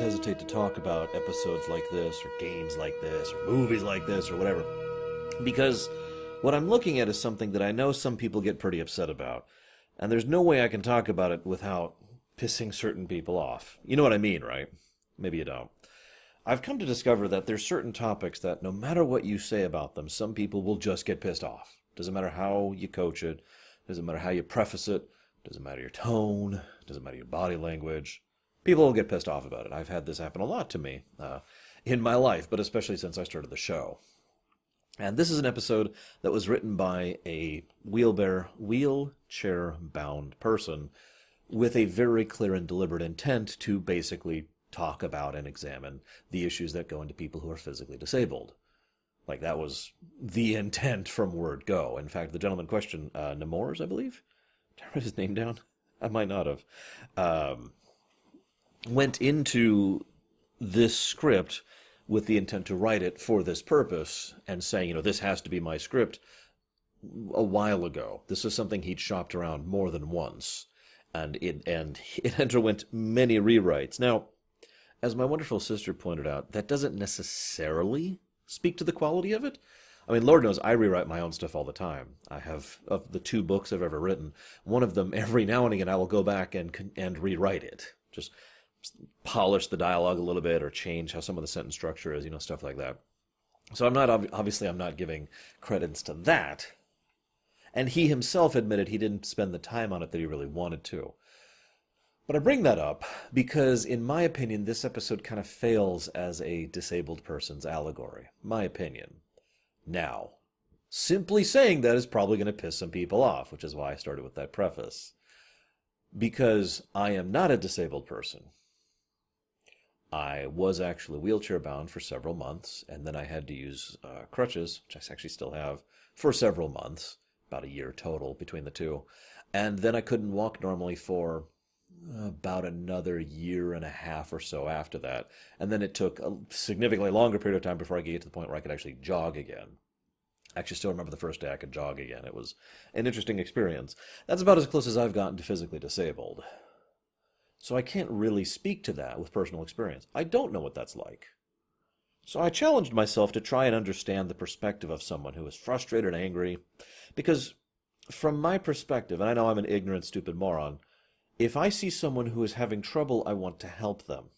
hesitate to talk about episodes like this, or games like this, or movies like this, or whatever, because what I'm looking at is something that I know some people get pretty upset about, and there's no way I can talk about it without pissing certain people off. You know what I mean, right? Maybe you don't. I've come to discover that there's certain topics that no matter what you say about them, some people will just get pissed off. Doesn't matter how you coach it, doesn't matter how you preface it, doesn't matter your tone, doesn't matter your body language. People will get pissed off about it. I've had this happen a lot to me uh, in my life, but especially since I started the show. And this is an episode that was written by a wheelbear, wheelchair bound person with a very clear and deliberate intent to basically talk about and examine the issues that go into people who are physically disabled. Like that was the intent from word go. In fact, the gentleman in question, uh, Nemours, I believe, did I write his name down? I might not have. Um, went into this script with the intent to write it for this purpose and saying, you know, this has to be my script a while ago. This is something he'd shopped around more than once. And it and it underwent many rewrites. Now, as my wonderful sister pointed out, that doesn't necessarily speak to the quality of it. I mean, Lord knows I rewrite my own stuff all the time. I have of the two books I've ever written, one of them every now and again I will go back and and rewrite it. Just polish the dialogue a little bit or change how some of the sentence structure is, you know, stuff like that. So I'm not obviously I'm not giving credence to that. And he himself admitted he didn't spend the time on it that he really wanted to. But I bring that up because, in my opinion, this episode kind of fails as a disabled person's allegory. My opinion. Now, simply saying that is probably going to piss some people off, which is why I started with that preface. Because I am not a disabled person. I was actually wheelchair bound for several months, and then I had to use uh, crutches, which I actually still have, for several months, about a year total between the two. And then I couldn't walk normally for about another year and a half or so after that. And then it took a significantly longer period of time before I could get to the point where I could actually jog again. I actually still remember the first day I could jog again. It was an interesting experience. That's about as close as I've gotten to physically disabled. So I can't really speak to that with personal experience. I don't know what that's like. So I challenged myself to try and understand the perspective of someone who is frustrated and angry. Because from my perspective, and I know I'm an ignorant, stupid moron, if I see someone who is having trouble, I want to help them.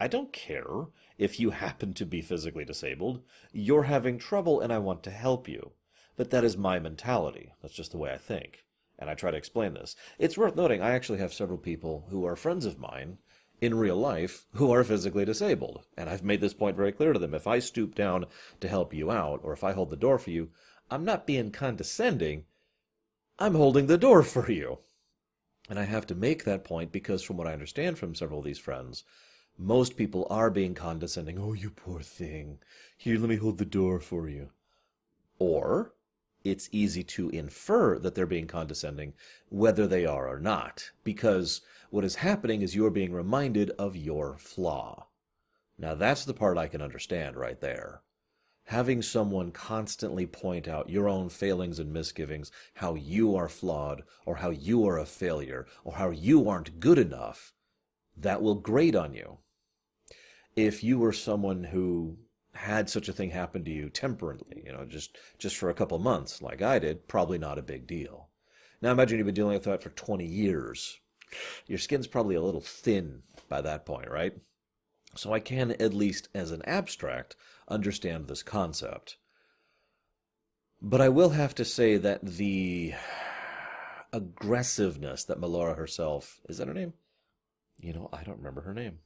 I don't care if you happen to be physically disabled. You're having trouble and I want to help you. But that is my mentality. That's just the way I think. And I try to explain this. It's worth noting I actually have several people who are friends of mine in real life who are physically disabled. And I've made this point very clear to them. If I stoop down to help you out, or if I hold the door for you, I'm not being condescending. I'm holding the door for you. And I have to make that point because, from what I understand from several of these friends, most people are being condescending. Oh, you poor thing. Here, let me hold the door for you. Or it's easy to infer that they're being condescending, whether they are or not, because what is happening is you're being reminded of your flaw. Now, that's the part I can understand right there having someone constantly point out your own failings and misgivings, how you are flawed, or how you are a failure, or how you aren't good enough, that will grate on you. If you were someone who had such a thing happen to you temporarily, you know, just just for a couple months, like I did, probably not a big deal. Now imagine you've been dealing with that for 20 years. Your skin's probably a little thin by that point, right? So I can, at least as an abstract, understand this concept. But I will have to say that the aggressiveness that Melora herself, is that her name? You know, I don't remember her name,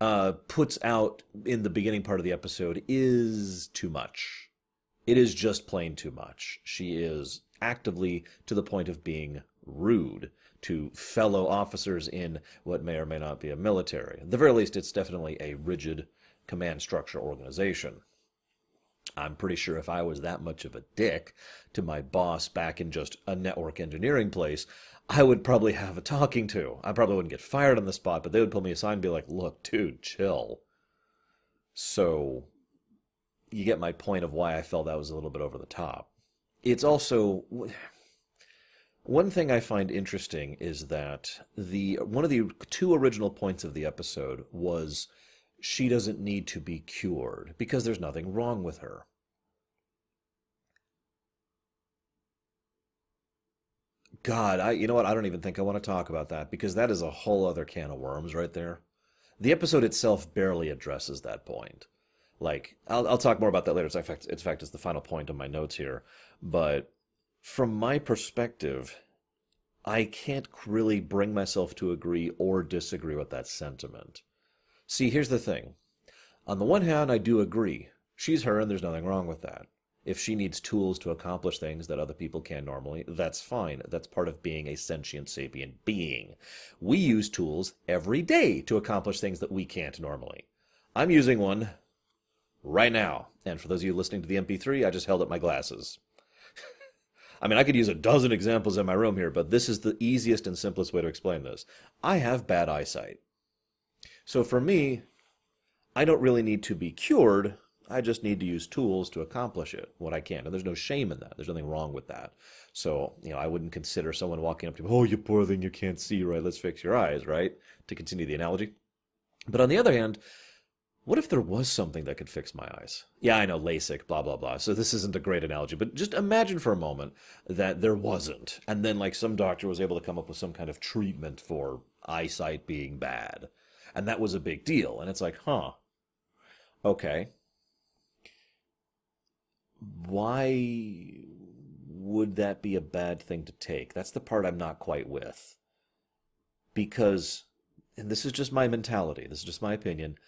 uh, puts out in the beginning part of the episode is too much. It is just plain too much. She is actively to the point of being rude to fellow officers in what may or may not be a military. At the very least, it's definitely a rigid command structure organization. I'm pretty sure if I was that much of a dick to my boss back in just a network engineering place, I would probably have a talking to. I probably wouldn't get fired on the spot, but they would pull me aside and be like, look, dude, chill. So you get my point of why I felt that was a little bit over the top. It's also One thing I find interesting is that the one of the two original points of the episode was she doesn't need to be cured because there's nothing wrong with her. God, I you know what? I don't even think I want to talk about that because that is a whole other can of worms right there. The episode itself barely addresses that point. Like, I'll I'll talk more about that later. It's in fact, in fact, it's the final point of my notes here. But from my perspective, I can't really bring myself to agree or disagree with that sentiment. See, here's the thing. On the one hand, I do agree. She's her, and there's nothing wrong with that. If she needs tools to accomplish things that other people can normally, that's fine. That's part of being a sentient sapient being. We use tools every day to accomplish things that we can't normally. I'm using one right now. And for those of you listening to the MP3, I just held up my glasses. I mean, I could use a dozen examples in my room here, but this is the easiest and simplest way to explain this. I have bad eyesight. So for me, I don't really need to be cured. I just need to use tools to accomplish it, what I can. And there's no shame in that. There's nothing wrong with that. So, you know, I wouldn't consider someone walking up to me, oh, you poor thing, you can't see right, let's fix your eyes, right? To continue the analogy. But on the other hand, what if there was something that could fix my eyes? Yeah, I know, LASIK, blah, blah, blah. So this isn't a great analogy, but just imagine for a moment that there wasn't. And then, like, some doctor was able to come up with some kind of treatment for eyesight being bad. And that was a big deal. And it's like, huh, okay. Why would that be a bad thing to take? That's the part I'm not quite with. Because, and this is just my mentality, this is just my opinion,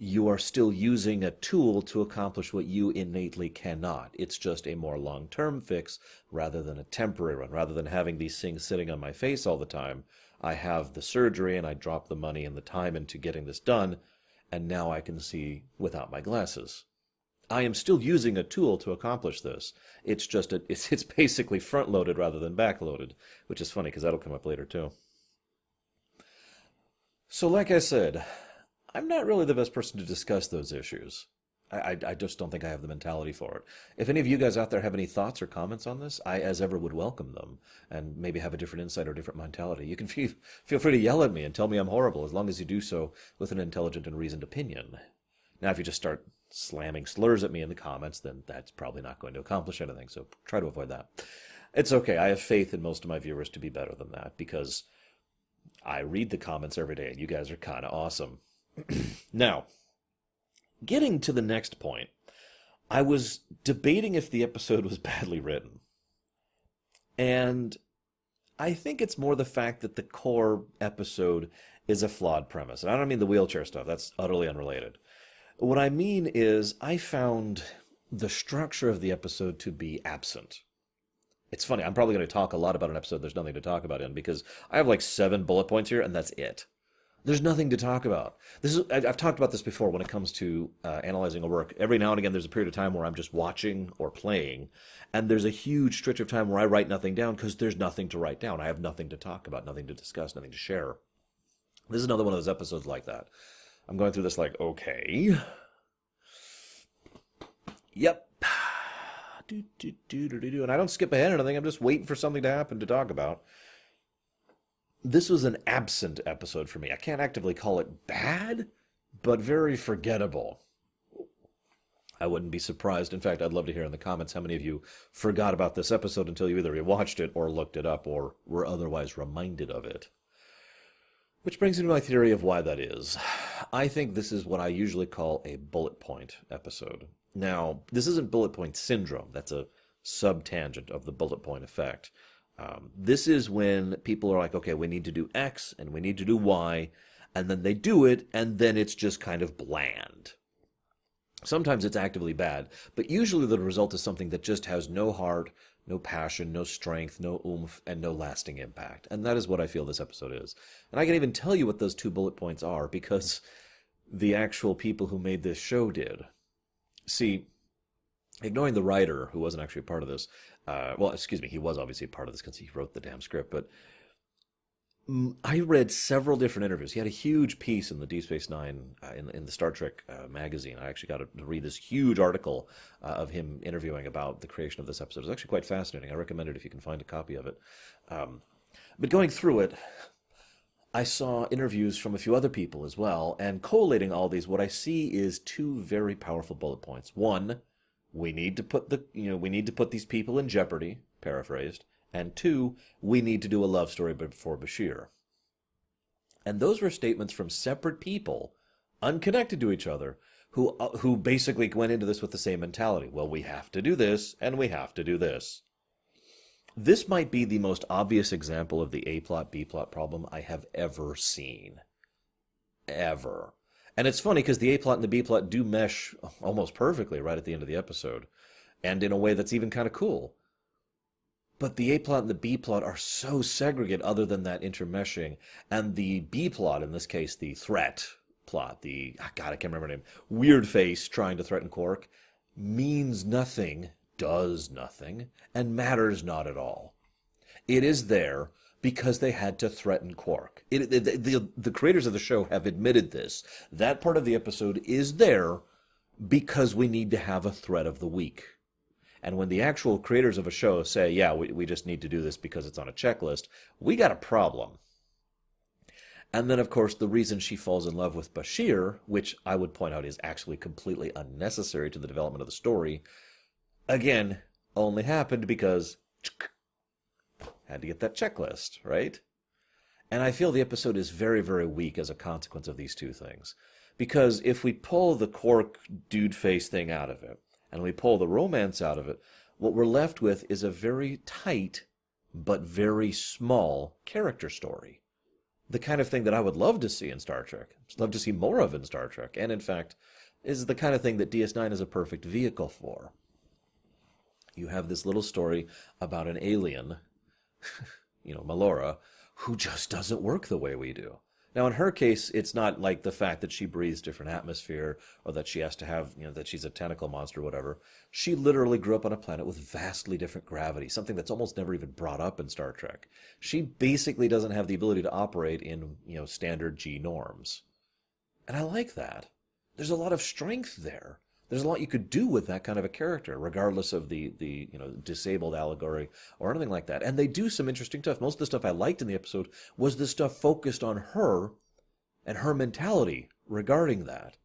you are still using a tool to accomplish what you innately cannot. It's just a more long term fix rather than a temporary one. Rather than having these things sitting on my face all the time, I have the surgery and I drop the money and the time into getting this done, and now I can see without my glasses. I am still using a tool to accomplish this. It's just a, it's it's basically front loaded rather than back loaded, which is funny because that'll come up later too. So, like I said, I'm not really the best person to discuss those issues. I, I, just don't think I have the mentality for it. If any of you guys out there have any thoughts or comments on this, I, as ever, would welcome them and maybe have a different insight or different mentality. You can feel, feel free to yell at me and tell me I'm horrible as long as you do so with an intelligent and reasoned opinion. Now, if you just start slamming slurs at me in the comments, then that's probably not going to accomplish anything, so try to avoid that. It's okay. I have faith in most of my viewers to be better than that because I read the comments every day and you guys are kind of awesome. now, getting to the next point, I was debating if the episode was badly written. And I think it's more the fact that the core episode is a flawed premise. And I don't mean the wheelchair stuff, that's utterly unrelated. What I mean is, I found the structure of the episode to be absent. It's funny, I'm probably going to talk a lot about an episode there's nothing to talk about in because I have like seven bullet points here, and that's it. There's nothing to talk about. This is I've talked about this before when it comes to uh, analyzing a work. Every now and again, there's a period of time where I'm just watching or playing, and there's a huge stretch of time where I write nothing down because there's nothing to write down. I have nothing to talk about, nothing to discuss, nothing to share. This is another one of those episodes like that. I'm going through this like, okay, yep, and I don't skip ahead or anything. I'm just waiting for something to happen to talk about this was an absent episode for me. I can't actively call it bad, but very forgettable. I wouldn't be surprised. In fact, I'd love to hear in the comments how many of you forgot about this episode until you either watched it or looked it up or were otherwise reminded of it. Which brings me to my theory of why that is. I think this is what I usually call a bullet point episode. Now, this isn't bullet point syndrome, that's a subtangent of the bullet point effect. Um, this is when people are like, okay, we need to do X and we need to do Y, and then they do it, and then it's just kind of bland. Sometimes it's actively bad, but usually the result is something that just has no heart, no passion, no strength, no oomph, and no lasting impact. And that is what I feel this episode is. And I can even tell you what those two bullet points are because the actual people who made this show did. See, ignoring the writer, who wasn't actually a part of this, uh, well, excuse me, he was obviously a part of this because he wrote the damn script, but I read several different interviews. He had a huge piece in the Deep Space Nine uh, in, in the Star Trek uh, magazine. I actually got to read this huge article uh, of him interviewing about the creation of this episode. It's actually quite fascinating. I recommend it if you can find a copy of it. Um, but going through it, I saw interviews from a few other people as well, and collating all these, what I see is two very powerful bullet points. One, we need to put the you know we need to put these people in jeopardy, paraphrased and two, we need to do a love story before Bashir. And those were statements from separate people, unconnected to each other, who uh, who basically went into this with the same mentality. Well, we have to do this, and we have to do this. This might be the most obvious example of the A plot B plot problem I have ever seen. Ever. And it's funny because the A plot and the B plot do mesh almost perfectly right at the end of the episode, and in a way that's even kind of cool. But the A plot and the B plot are so segregate other than that intermeshing. And the B plot, in this case, the threat plot, the, oh God, I can't remember name, Weird Face trying to threaten Quark, means nothing, does nothing, and matters not at all. It is there because they had to threaten Quark. It, the, the, the creators of the show have admitted this. That part of the episode is there because we need to have a threat of the week. And when the actual creators of a show say, yeah, we, we just need to do this because it's on a checklist, we got a problem. And then, of course, the reason she falls in love with Bashir, which I would point out is actually completely unnecessary to the development of the story, again, only happened because had to get that checklist, right? And I feel the episode is very, very weak as a consequence of these two things. Because if we pull the Quark dude face thing out of it, and we pull the romance out of it, what we're left with is a very tight but very small character story. The kind of thing that I would love to see in Star Trek. Love to see more of in Star Trek. And in fact, is the kind of thing that DS9 is a perfect vehicle for. You have this little story about an alien, you know, Melora, who just doesn't work the way we do. Now, in her case, it's not like the fact that she breathes different atmosphere or that she has to have, you know, that she's a tentacle monster or whatever. She literally grew up on a planet with vastly different gravity, something that's almost never even brought up in Star Trek. She basically doesn't have the ability to operate in, you know, standard G norms. And I like that. There's a lot of strength there there's a lot you could do with that kind of a character, regardless of the the you know disabled allegory or anything like that. And they do some interesting stuff. Most of the stuff I liked in the episode was the stuff focused on her and her mentality regarding that.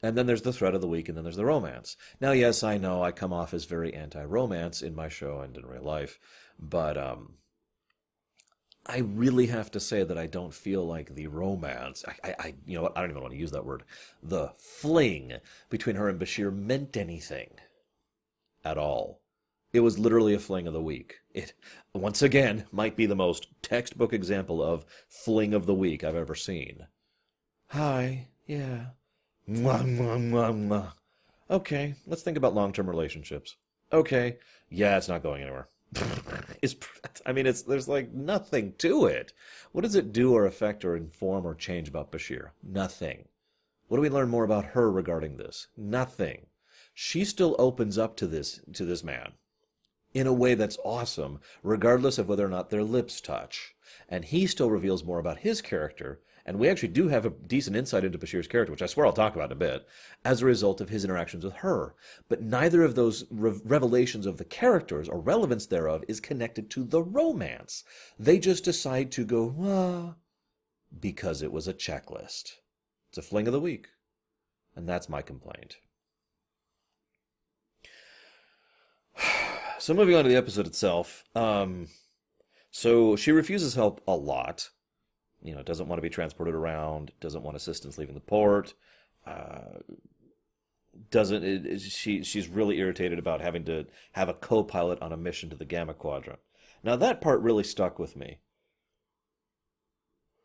And then there's the threat of the week, and then there's the romance. Now, yes, I know I come off as very anti-romance in my show and in real life, but um, I really have to say that I don't feel like the romance, I, I, you know, I don't even want to use that word, the fling between her and Bashir meant anything at all. It was literally a fling of the week. It, once again, might be the most textbook example of fling of the week I've ever seen. Hi, yeah. Mwah, mwah, mwah, mwah. Okay, let's think about long term relationships. Okay, yeah, it's not going anywhere. is I mean it's there's like nothing to it. What does it do or affect or inform or change about Bashir? Nothing. What do we learn more about her regarding this? Nothing. She still opens up to this to this man in a way that's awesome, regardless of whether or not their lips touch. And he still reveals more about his character and we actually do have a decent insight into Bashir's character, which I swear I'll talk about in a bit, as a result of his interactions with her. But neither of those re- revelations of the characters or relevance thereof is connected to the romance. They just decide to go, ah, because it was a checklist. It's a fling of the week. And that's my complaint. So moving on to the episode itself. Um, so she refuses help a lot you know, doesn't want to be transported around, doesn't want assistance leaving the port. Uh, doesn't it, it, she? She's really irritated about having to have a co-pilot on a mission to the Gamma Quadrant. Now that part really stuck with me.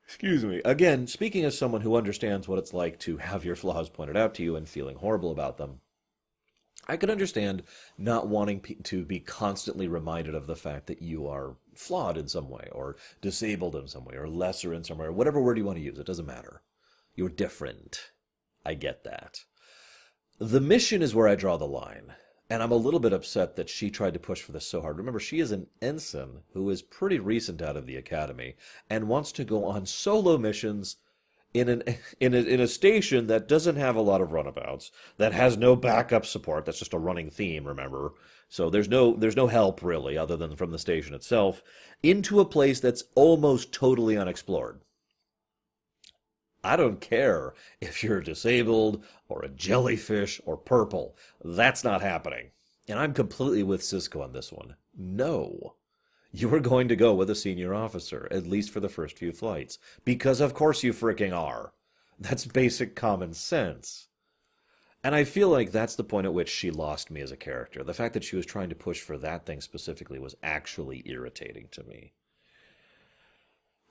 Excuse me. Again, speaking as someone who understands what it's like to have your flaws pointed out to you and feeling horrible about them, I could understand not wanting to be constantly reminded of the fact that you are flawed in some way, or disabled in some way, or lesser in some way, or whatever word you want to use. It doesn't matter. You're different. I get that. The mission is where I draw the line. And I'm a little bit upset that she tried to push for this so hard. Remember, she is an ensign who is pretty recent out of the academy and wants to go on solo missions in an in a, in a station that doesn't have a lot of runabouts, that has no backup support. That's just a running theme, remember. So there's no there's no help really other than from the station itself into a place that's almost totally unexplored. I don't care if you're disabled or a jellyfish or purple. That's not happening. And I'm completely with Sisko on this one. No. You are going to go with a senior officer, at least for the first few flights. Because of course you freaking are. That's basic common sense. And I feel like that's the point at which she lost me as a character. The fact that she was trying to push for that thing specifically was actually irritating to me.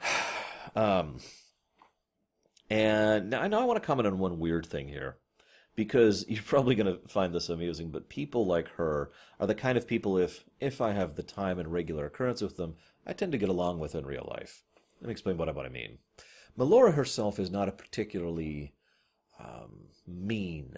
um, and now I know I want to comment on one weird thing here because you're probably going to find this amusing, but people like her are the kind of people if if I have the time and regular occurrence with them, I tend to get along with in real life. Let me explain what I, what I mean. Melora herself is not a particularly um, mean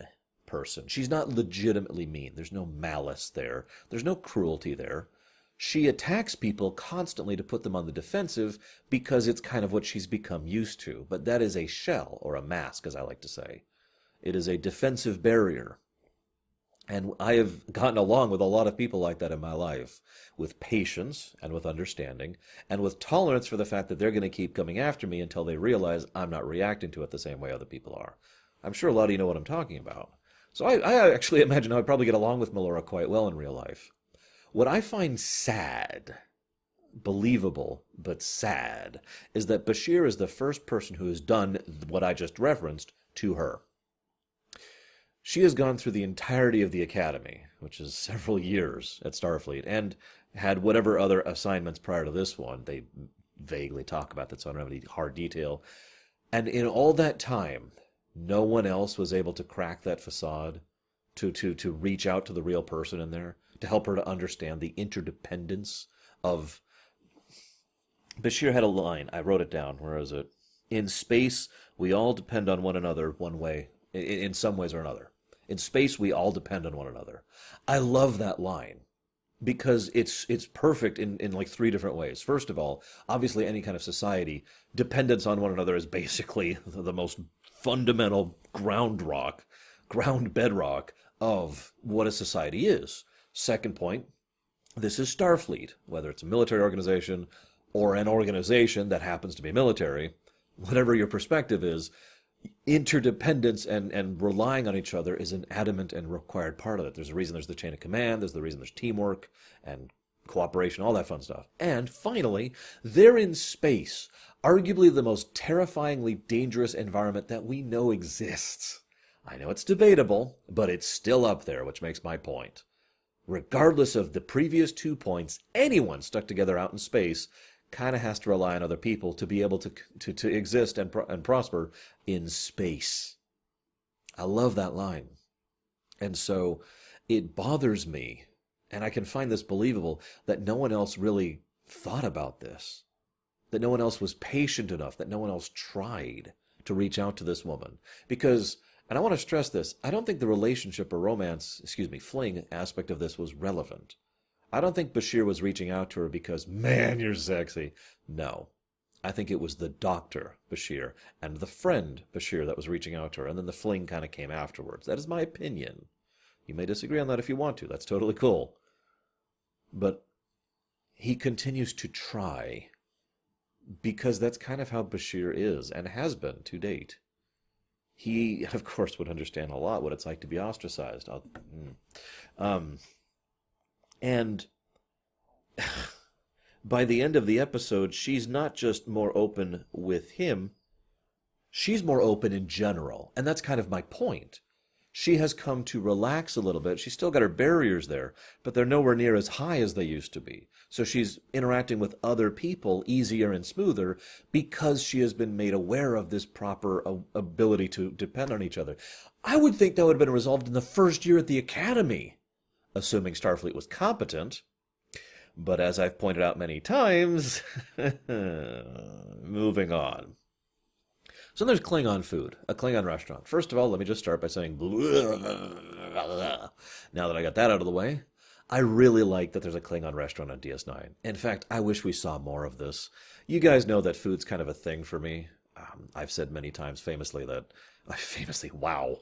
person. She's not legitimately mean. There's no malice there. There's no cruelty there. She attacks people constantly to put them on the defensive because it's kind of what she's become used to. But that is a shell, or a mask, as I like to say. It is a defensive barrier. And I have gotten along with a lot of people like that in my life, with patience and with understanding, and with tolerance for the fact that they're going to keep coming after me until they realize I'm not reacting to it the same way other people are. I'm sure a lot of you know what I'm talking about. So I, I actually imagine I would probably get along with Melora quite well in real life. What I find sad, believable, but sad, is that Bashir is the first person who has done what I just referenced to her. She has gone through the entirety of the academy, which is several years at Starfleet, and had whatever other assignments prior to this one. They vaguely talk about that, so I don't have any hard detail. And in all that time, no one else was able to crack that facade, to, to, to reach out to the real person in there to help her to understand the interdependence of. Bashir had a line. I wrote it down. Where is it? In space, we all depend on one another one way, in some ways or another. In space, we all depend on one another. I love that line because it's it's perfect in, in like three different ways. First of all, obviously any kind of society, dependence on one another is basically the most fundamental ground rock, ground bedrock of what a society is. Second point, this is Starfleet, whether it's a military organization or an organization that happens to be military, whatever your perspective is, interdependence and, and relying on each other is an adamant and required part of it. There's a reason there's the chain of command, there's the reason there's teamwork and cooperation, all that fun stuff. And finally, they're in space, arguably the most terrifyingly dangerous environment that we know exists. I know it's debatable, but it's still up there, which makes my point regardless of the previous two points, anyone stuck together out in space kind of has to rely on other people to be able to to, to exist and and prosper in space. I love that line. And so it bothers me, and I can find this believable that no one else really thought about this. That no one else was patient enough, that no one else tried to reach out to this woman. Because and I want to stress this I don't think the relationship or romance, excuse me, fling aspect of this was relevant. I don't think Bashir was reaching out to her because, man, you're sexy. No. I think it was the doctor, Bashir, and the friend, Bashir, that was reaching out to her, and then the fling kind of came afterwards. That is my opinion. You may disagree on that if you want to. That's totally cool. But he continues to try because that's kind of how Bashir is and has been to date he, of course, would understand a lot what it's like to be ostracized. Mm. Um, and by the end of the episode, she's not just more open with him, she's more open in general. And that's kind of my point she has come to relax a little bit. She's still got her barriers there, but they're nowhere near as high as they used to be. So she's interacting with other people easier and smoother because she has been made aware of this proper uh, ability to depend on each other. I would think that would have been resolved in the first year at the academy, assuming Starfleet was competent. But as I've pointed out many times, moving on. So there's Klingon food, a Klingon restaurant. First of all, let me just start by saying, now that I got that out of the way, I really like that there's a Klingon restaurant on DS9. In fact, I wish we saw more of this. You guys know that food's kind of a thing for me. Um, I've said many times famously that, I famously, wow.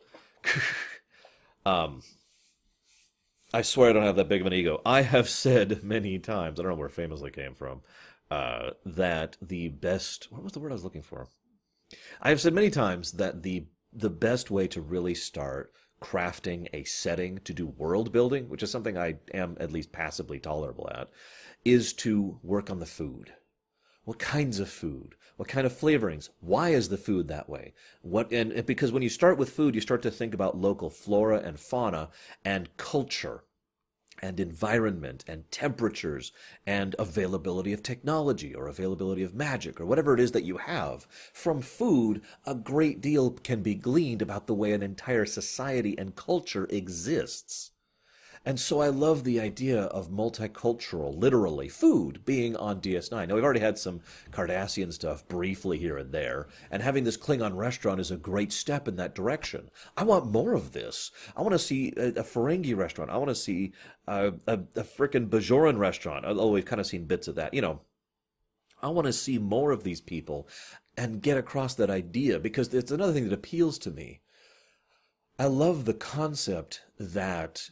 um, I swear I don't have that big of an ego. I have said many times, I don't know where famously came from, uh, that the best, what was the word I was looking for? I have said many times that the the best way to really start crafting a setting to do world building, which is something I am at least passively tolerable at, is to work on the food. What kinds of food? What kind of flavorings? Why is the food that way? What and because when you start with food, you start to think about local flora and fauna and culture and environment and temperatures and availability of technology or availability of magic or whatever it is that you have. From food, a great deal can be gleaned about the way an entire society and culture exists. And so I love the idea of multicultural, literally, food being on DS9. Now, we've already had some Cardassian stuff briefly here and there, and having this Klingon restaurant is a great step in that direction. I want more of this. I want to see a, a Ferengi restaurant. I want to see a, a, a frickin' Bajoran restaurant, although we've kind of seen bits of that. You know, I want to see more of these people and get across that idea because it's another thing that appeals to me. I love the concept that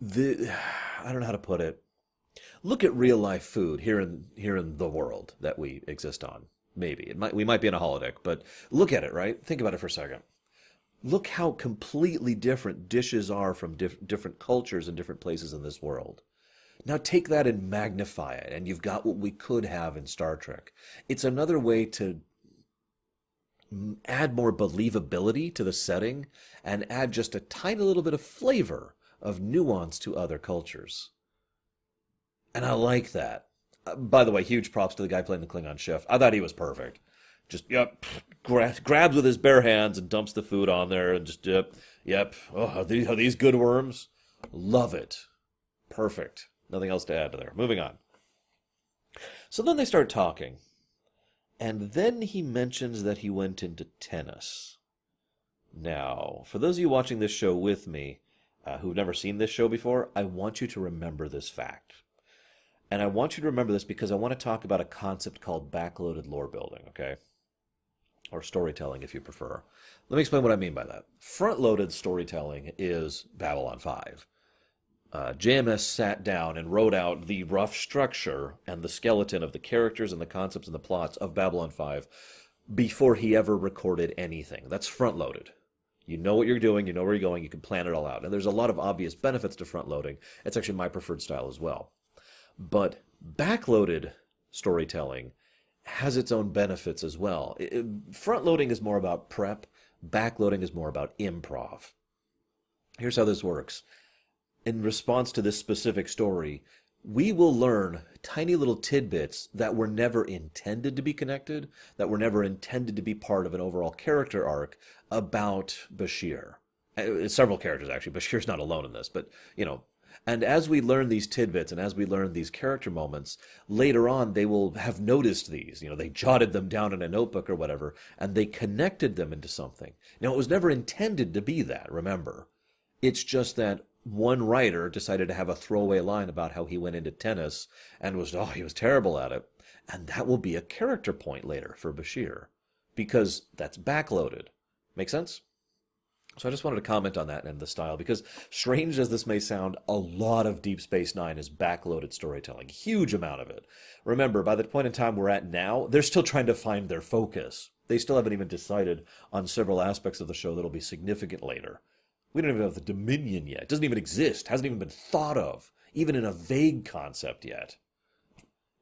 the I don't know how to put it. Look at real life food here in here in the world that we exist on. Maybe it might we might be in a holodeck, but look at it. Right? Think about it for a second. Look how completely different dishes are from diff- different cultures and different places in this world. Now take that and magnify it, and you've got what we could have in Star Trek. It's another way to add more believability to the setting and add just a tiny little bit of flavor of nuance to other cultures. And I like that. Uh, by the way, huge props to the guy playing the Klingon chef. I thought he was perfect. Just, yep, gra- grabs with his bare hands and dumps the food on there and just, yep, yep. Oh, are these, are these good worms? Love it. Perfect. Nothing else to add to there. Moving on. So then they start talking. And then he mentions that he went into tennis. Now, for those of you watching this show with me, uh, who've never seen this show before, I want you to remember this fact. And I want you to remember this because I want to talk about a concept called backloaded lore building, okay? Or storytelling, if you prefer. Let me explain what I mean by that. Front loaded storytelling is Babylon 5. Uh, JMS sat down and wrote out the rough structure and the skeleton of the characters and the concepts and the plots of Babylon 5 before he ever recorded anything. That's front loaded. You know what you're doing, you know where you're going, you can plan it all out. And there's a lot of obvious benefits to front loading. It's actually my preferred style as well. But backloaded storytelling has its own benefits as well. front loading is more about prep, backloading is more about improv. Here's how this works. In response to this specific story, we will learn tiny little tidbits that were never intended to be connected, that were never intended to be part of an overall character arc about Bashir. Uh, several characters, actually. Bashir's not alone in this, but, you know. And as we learn these tidbits and as we learn these character moments, later on they will have noticed these. You know, they jotted them down in a notebook or whatever, and they connected them into something. Now, it was never intended to be that, remember. It's just that one writer decided to have a throwaway line about how he went into tennis and was, oh, he was terrible at it. And that will be a character point later for Bashir because that's backloaded. Make sense? So I just wanted to comment on that and the style because, strange as this may sound, a lot of Deep Space Nine is backloaded storytelling. Huge amount of it. Remember, by the point in time we're at now, they're still trying to find their focus. They still haven't even decided on several aspects of the show that'll be significant later. We don't even have the Dominion yet. It doesn't even exist. Hasn't even been thought of, even in a vague concept yet.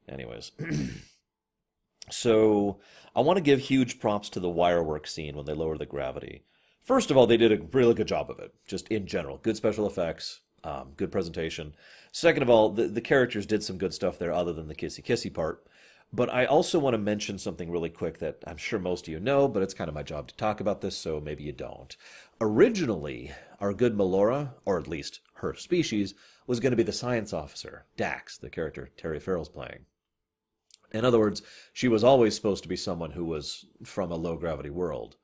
Anyways. so I want to give huge props to the wirework scene when they lower the gravity. First of all, they did a really good job of it, just in general. Good special effects, um, good presentation. Second of all, the, the characters did some good stuff there other than the kissy kissy part. But I also want to mention something really quick that I'm sure most of you know, but it's kind of my job to talk about this, so maybe you don't. Originally, our good Melora, or at least her species, was going to be the science officer, Dax, the character Terry Farrell's playing. In other words, she was always supposed to be someone who was from a low gravity world.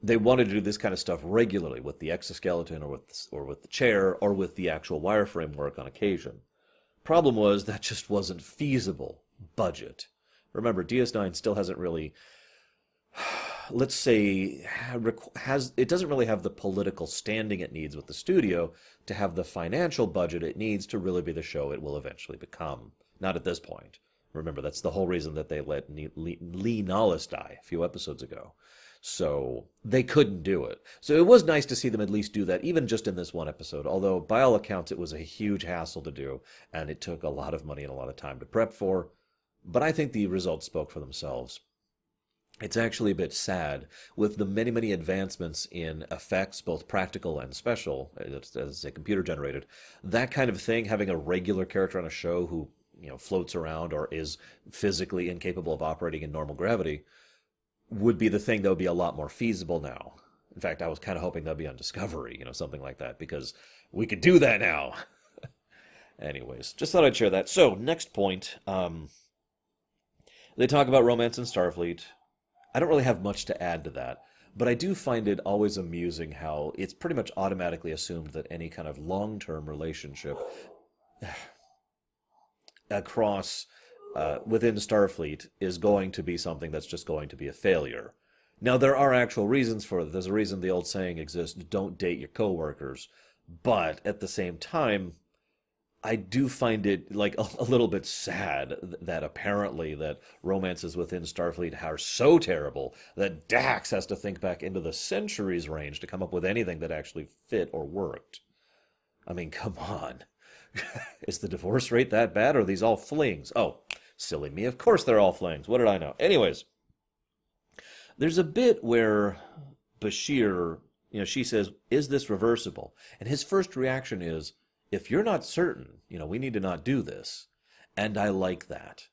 They wanted to do this kind of stuff regularly with the exoskeleton or with or with the chair or with the actual wireframe work on occasion. Problem was that just wasn't feasible. Budget. Remember, DS9 still hasn't really let's say has it doesn't really have the political standing it needs with the studio to have the financial budget it needs to really be the show it will eventually become. Not at this point. Remember, that's the whole reason that they let Li Nalas die a few episodes ago. So they couldn't do it. So it was nice to see them at least do that, even just in this one episode. Although, by all accounts, it was a huge hassle to do, and it took a lot of money and a lot of time to prep for. But I think the results spoke for themselves. It's actually a bit sad with the many, many advancements in effects, both practical and special, as a computer generated. That kind of thing, having a regular character on a show who you know floats around or is physically incapable of operating in normal gravity would be the thing that would be a lot more feasible now. In fact, I was kind of hoping that'd be on Discovery, you know, something like that, because we could do that now. Anyways, just thought I'd share that. So, next point. Um, they talk about romance in Starfleet. I don't really have much to add to that, but I do find it always amusing how it's pretty much automatically assumed that any kind of long term relationship across uh, within Starfleet is going to be something that's just going to be a failure. Now there are actual reasons for it. There's a reason the old saying exists: "Don't date your coworkers." But at the same time, I do find it like a, a, little bit sad that apparently that romances within Starfleet are so terrible that Dax has to think back into the centuries range to come up with anything that actually fit or worked. I mean, come on. Is the divorce rate that bad, or are these all flings? Oh, silly me. Of course they're all flings. What did I know? Anyways, there's a bit where Bashir, you know, she says, Is this reversible? And his first reaction is, If you're not certain, you know, we need to not do this. And I like that.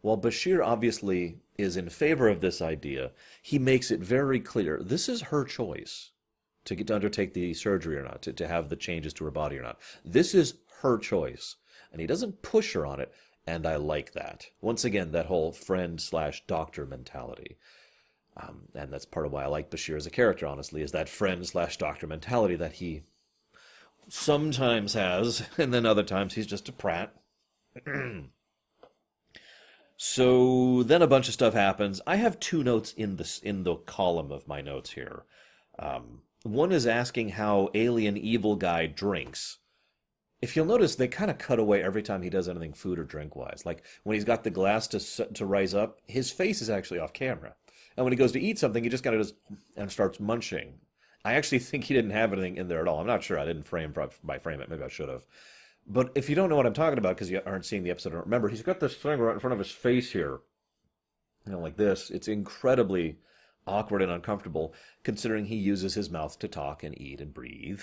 While Bashir obviously is in favor of this idea, he makes it very clear this is her choice to get to undertake the surgery or not, to, to have the changes to her body or not. This is her choice. And he doesn't push her on it, and I like that. Once again, that whole friend slash doctor mentality. Um, and that's part of why I like Bashir as a character, honestly, is that friend slash doctor mentality that he sometimes has, and then other times he's just a prat. so then a bunch of stuff happens. I have two notes in this in the column of my notes here. Um, one is asking how alien evil guy drinks if you'll notice, they kind of cut away every time he does anything food or drink wise. Like when he's got the glass to to rise up, his face is actually off camera, and when he goes to eat something, he just kind of does and starts munching. I actually think he didn't have anything in there at all. I'm not sure. I didn't frame by frame it. Maybe I should have. But if you don't know what I'm talking about because you aren't seeing the episode, remember he's got this thing right in front of his face here, you know, like this. It's incredibly awkward and uncomfortable considering he uses his mouth to talk and eat and breathe.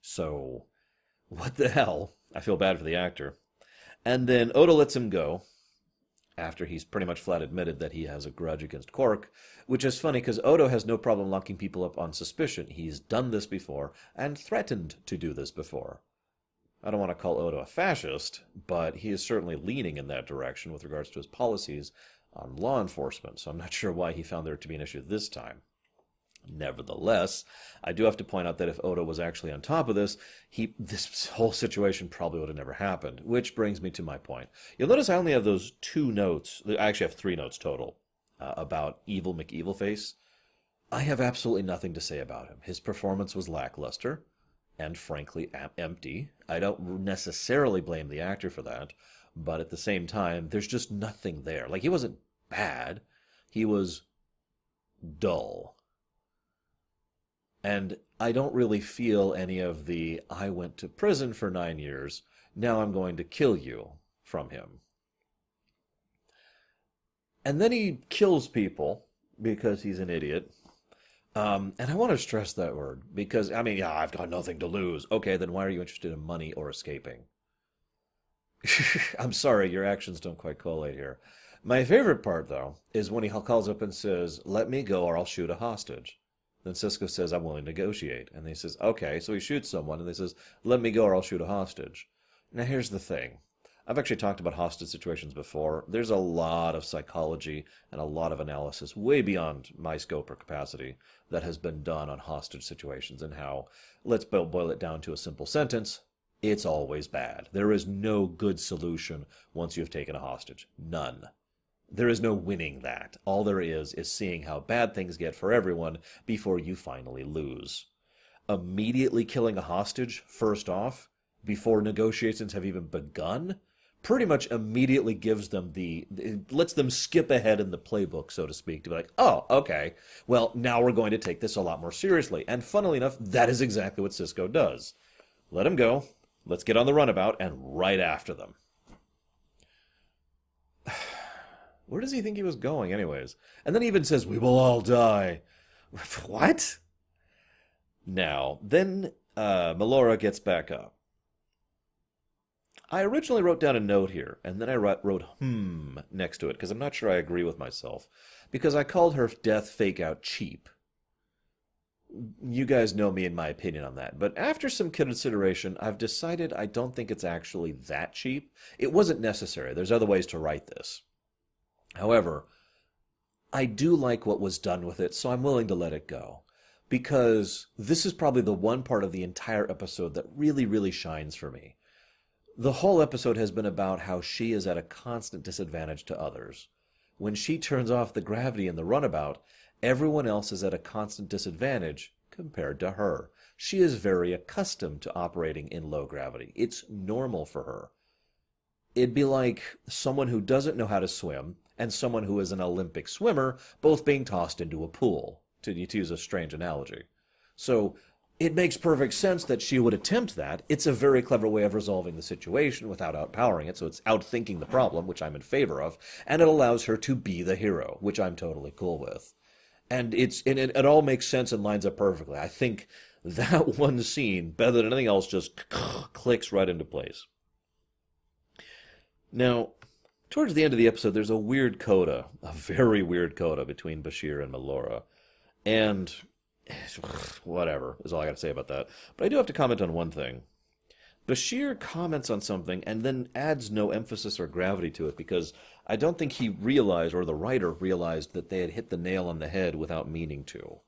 So what the hell? I feel bad for the actor. And then Odo lets him go after he's pretty much flat admitted that he has a grudge against Quark, which is funny because Odo has no problem locking people up on suspicion. He's done this before and threatened to do this before. I don't want to call Odo a fascist, but he is certainly leaning in that direction with regards to his policies on law enforcement, so I'm not sure why he found there to be an issue this time. Nevertheless, I do have to point out that if Odo was actually on top of this, he this whole situation probably would have never happened. Which brings me to my point. You'll notice I only have those two notes. I actually have three notes total uh, about Evil McEvilface. I have absolutely nothing to say about him. His performance was lackluster and frankly empty. I don't necessarily blame the actor for that, but at the same time, there's just nothing there. Like he wasn't bad. He was dull and I don't really feel any of the I went to prison for nine years, now I'm going to kill you from him. And then he kills people because he's an idiot. Um, and I want to stress that word because, I mean, yeah, I've got nothing to lose. Okay, then why are you interested in money or escaping? I'm sorry, your actions don't quite collate here. My favorite part, though, is when he calls up and says, Let me go or I'll shoot a hostage. Then Sisko says, I'm willing to negotiate. And he says, okay. So he shoots someone and he says, let me go or I'll shoot a hostage. Now here's the thing. I've actually talked about hostage situations before. There's a lot of psychology and a lot of analysis, way beyond my scope or capacity, that has been done on hostage situations and how, let's boil it down to a simple sentence, it's always bad. There is no good solution once you've taken a hostage. None. There is no winning that. All there is is seeing how bad things get for everyone before you finally lose. Immediately killing a hostage, first off, before negotiations have even begun, pretty much immediately gives them the lets them skip ahead in the playbook so to speak to be like oh okay. Well now we're going to take this a lot more seriously. And funnily enough that is exactly what Sisko does. Let him go. Let's get on the runabout and right after them where does he think he was going anyways and then he even says we will all die what now then uh, melora gets back up I originally wrote down a note here, and then I wrote hmm next to it because I'm not sure I agree with myself. Because I called her death fake out cheap. You guys know me and my opinion on that. But after some consideration, I've decided I don't think it's actually that cheap. It wasn't necessary. There's other ways to write this. However, I do like what was done with it, so I'm willing to let it go. Because this is probably the one part of the entire episode that really, really shines for me. The whole episode has been about how she is at a constant disadvantage to others. When she turns off the gravity in the runabout, everyone else is at a constant disadvantage compared to her. She is very accustomed to operating in low gravity. It's normal for her. It'd be like someone who doesn't know how to swim and someone who is an Olympic swimmer both being tossed into a pool, to, to use a strange analogy. So it makes perfect sense that she would attempt that. It's a very clever way of resolving the situation without outpowering it. So it's outthinking the problem, which I'm in favor of, and it allows her to be the hero, which I'm totally cool with. And it's and it, it all makes sense and lines up perfectly. I think that one scene, better than anything else, just clicks right into place. Now, towards the end of the episode, there's a weird coda, a very weird coda between Bashir and Melora. And whatever is all I got to say about that. But I do have to comment on one thing. Bashir comments on something and then adds no emphasis or gravity to it because I don't think he realized, or the writer realized, that they had hit the nail on the head without meaning to.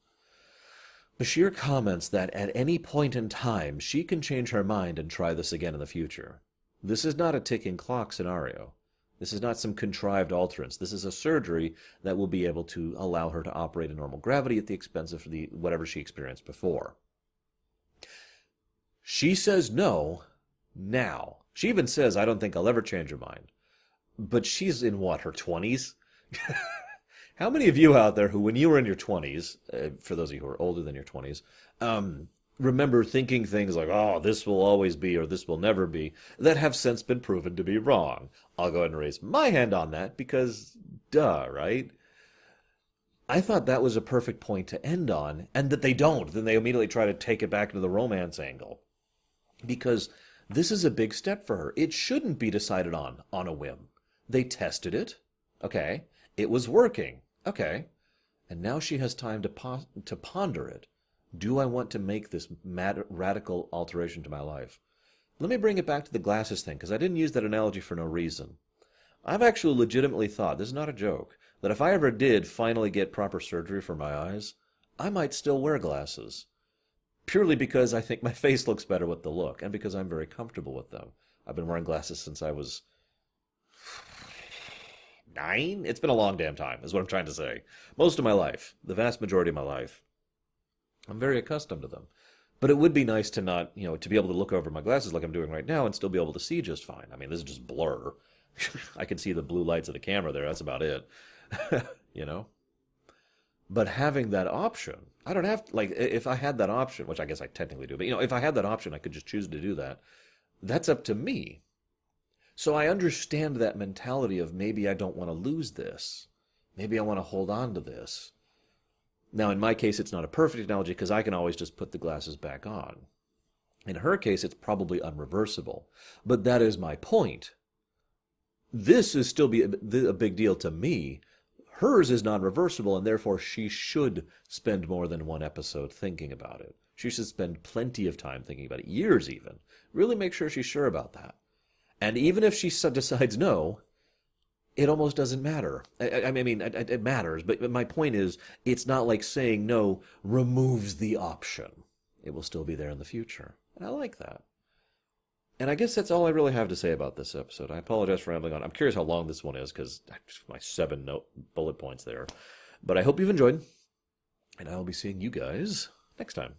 Bashir comments that at any point in time she can change her mind and try this again in the future. This is not a ticking clock scenario. This is not some contrived alterance. This is a surgery that will be able to allow her to operate in normal gravity at the expense of the whatever she experienced before. She says no now. She even says, I don't think I'll ever change her mind. But she's in what, her 20s? How many of you out there who, when you were in your 20s, uh, for those of you who are older than your 20s, um, remember thinking things like, oh, this will always be or this will never be, that have since been proven to be wrong. I'll go ahead and raise my hand on that because, duh, right? I thought that was a perfect point to end on, and that they don't. Then they immediately try to take it back into the romance angle. Because this is a big step for her. It shouldn't be decided on on a whim. They tested it. Okay. It was working. Okay. And now she has time to, po- to ponder it do I want to make this mad- radical alteration to my life? Let me bring it back to the glasses thing, because I didn't use that analogy for no reason. I've actually legitimately thought, this is not a joke, that if I ever did finally get proper surgery for my eyes, I might still wear glasses. Purely because I think my face looks better with the look, and because I'm very comfortable with them. I've been wearing glasses since I was nine? It's been a long damn time, is what I'm trying to say. Most of my life, the vast majority of my life. I'm very accustomed to them. But it would be nice to not, you know, to be able to look over my glasses like I'm doing right now and still be able to see just fine. I mean, this is just blur. I can see the blue lights of the camera there. That's about it. you know? But having that option, I don't have, like, if I had that option, which I guess I technically do, but, you know, if I had that option, I could just choose to do that. That's up to me. So I understand that mentality of maybe I don't want to lose this. Maybe I want to hold on to this. Now, in my case, it's not a perfect analogy because I can always just put the glasses back on. In her case, it's probably unreversible. But that is my point. This is still be a, big deal to me. Hers is non-reversible, and therefore she should spend more than one episode thinking about it. She should spend plenty of time thinking about it, years even. Really make sure she's sure about that. And even if she decides no, it almost doesn't matter. I, I mean, it, it matters, but my point is, it's not like saying no removes the option. It will still be there in the future. And I like that. And I guess that's all I really have to say about this episode. I apologize for rambling on. I'm curious how long this one is because my seven note bullet points there. But I hope you've enjoyed, and I will be seeing you guys next time.